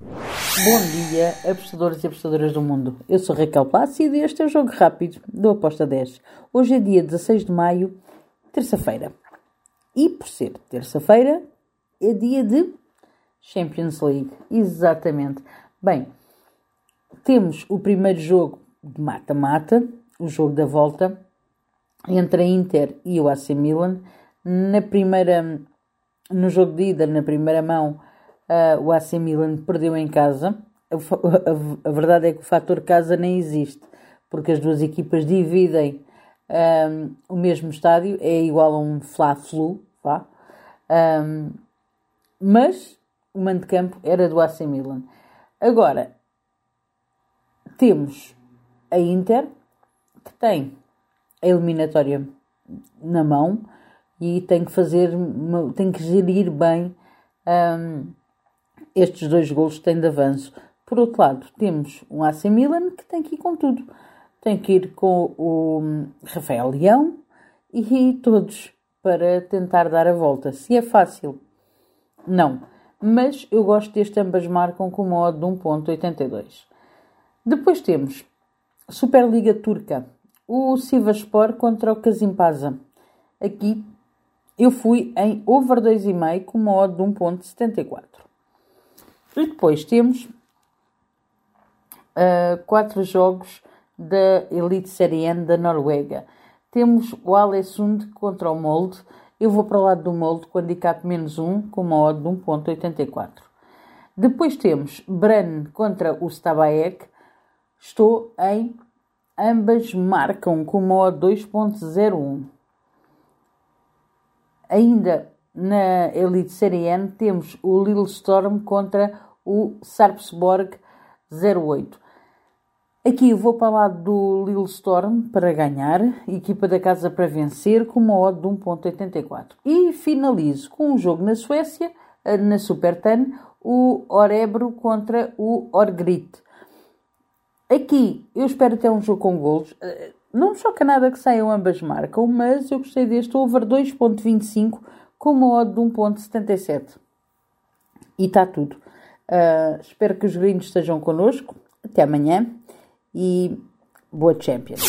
Bom dia, apostadores e apostadoras do mundo. Eu sou Raquel Plácido e este é o Jogo Rápido do Aposta 10. Hoje é dia 16 de maio, terça-feira. E por ser terça-feira, é dia de Champions League. Exatamente. Bem, temos o primeiro jogo de mata-mata, o jogo da volta, entre a Inter e o AC Milan. Na primeira, no jogo de ida, na primeira mão, uh, o AC Milan perdeu em casa. A, a, a, verdade é que o fator casa nem existe, porque as duas equipas dividem um, o mesmo estádio, é igual a um Fla-Flu, vá. Um, mas o mando de campo era do AC Milan. Agora, temos a Inter, que tem a eliminatória na mão e tem que fazer, tem que gerir bem um, estes dois golos tem de avanço. Por outro lado, temos um AC Milan que tem que ir com tudo. Tem que ir com o Rafael Leão e todos para tentar dar a volta. Se é fácil, não. Mas eu gosto deste ambas marcam com uma odd de 1.82. Depois temos Superliga Turca, o Sivaspor contra o Kasimpasa. Aqui eu fui em over 2,5 com uma de 1.74. E depois temos uh, quatro jogos da Elite Série N da Noruega. Temos o Alessund contra o Molde. Eu vou para o lado do Molde com handicap menos 1 com uma odd de 1.84. Depois temos Brann contra o Stabaek. Estou em ambas marcam com uma odd 2.01. Ainda na Elite Série temos o Lille Storm contra o Sarpsborg 08. Aqui vou para lá do Lille Storm para ganhar, equipa da casa para vencer com uma odd de 1.84. E finalizo com um jogo na Suécia, na Super Ten, o Orebro contra o Orgrit. Aqui eu espero ter um jogo com golos. Não me choca nada que saiam ambas marcam, mas eu gostei deste over 2.25 com uma odd de 1.77. E está tudo. Uh, espero que os gringos estejam connosco. Até amanhã e boa Champions.